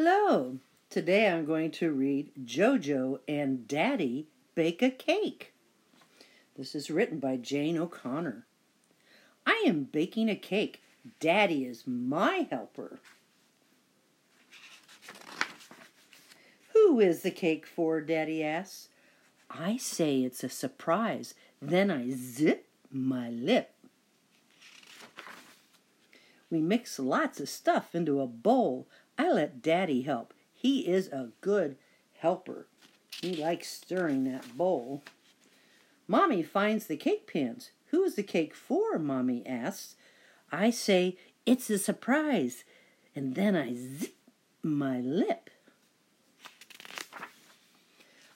Hello. Today I'm going to read JoJo and Daddy Bake a Cake. This is written by Jane O'Connor. I am baking a cake. Daddy is my helper. Who is the cake for? Daddy asks. I say it's a surprise. Then I zip my lip. We mix lots of stuff into a bowl. I let Daddy help. He is a good helper. He likes stirring that bowl. Mommy finds the cake pans. Who is the cake for? Mommy asks. I say, it's a surprise. And then I zip my lip.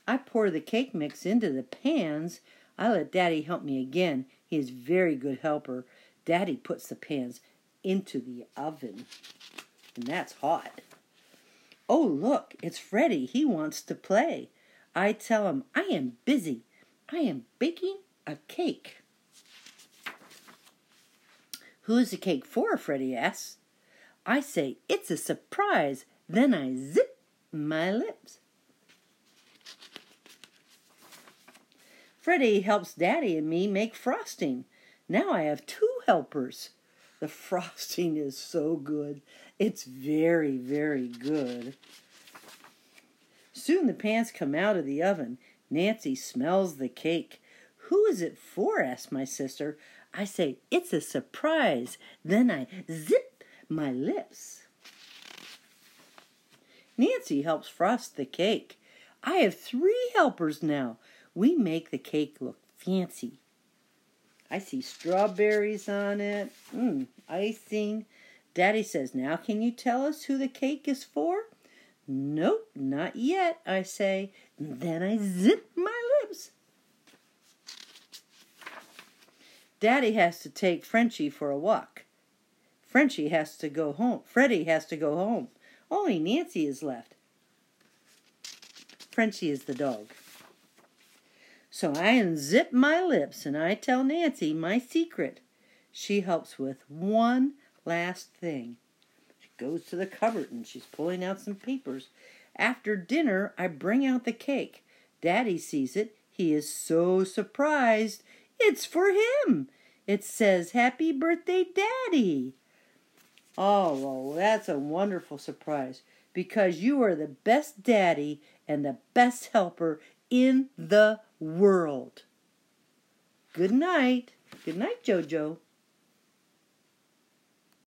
I pour the cake mix into the pans. I let Daddy help me again. He is very good helper. Daddy puts the pans into the oven and that's hot. Oh, look, it's Freddie. He wants to play. I tell him, I am busy. I am baking a cake. Who is the cake for? Freddie asks. I say, it's a surprise. Then I zip my lips. Freddie helps Daddy and me make frosting. Now I have two helpers. The frosting is so good. It's very, very good. Soon the pans come out of the oven. Nancy smells the cake. Who is it for? asks my sister. I say, it's a surprise. Then I zip my lips. Nancy helps frost the cake. I have three helpers now. We make the cake look fancy. I see strawberries on it. Mmm, icing. Daddy says, Now can you tell us who the cake is for? Nope, not yet, I say. Then I zip my lips. Daddy has to take Frenchy for a walk. Frenchy has to go home. Freddie has to go home. Only Nancy is left. Frenchy is the dog. So I unzip my lips and I tell Nancy my secret. She helps with one last thing. She goes to the cupboard and she's pulling out some papers. After dinner, I bring out the cake. Daddy sees it. He is so surprised. It's for him. It says, Happy birthday, Daddy. Oh, well, that's a wonderful surprise because you are the best daddy and the best helper in the world. Good night. Good night, JoJo.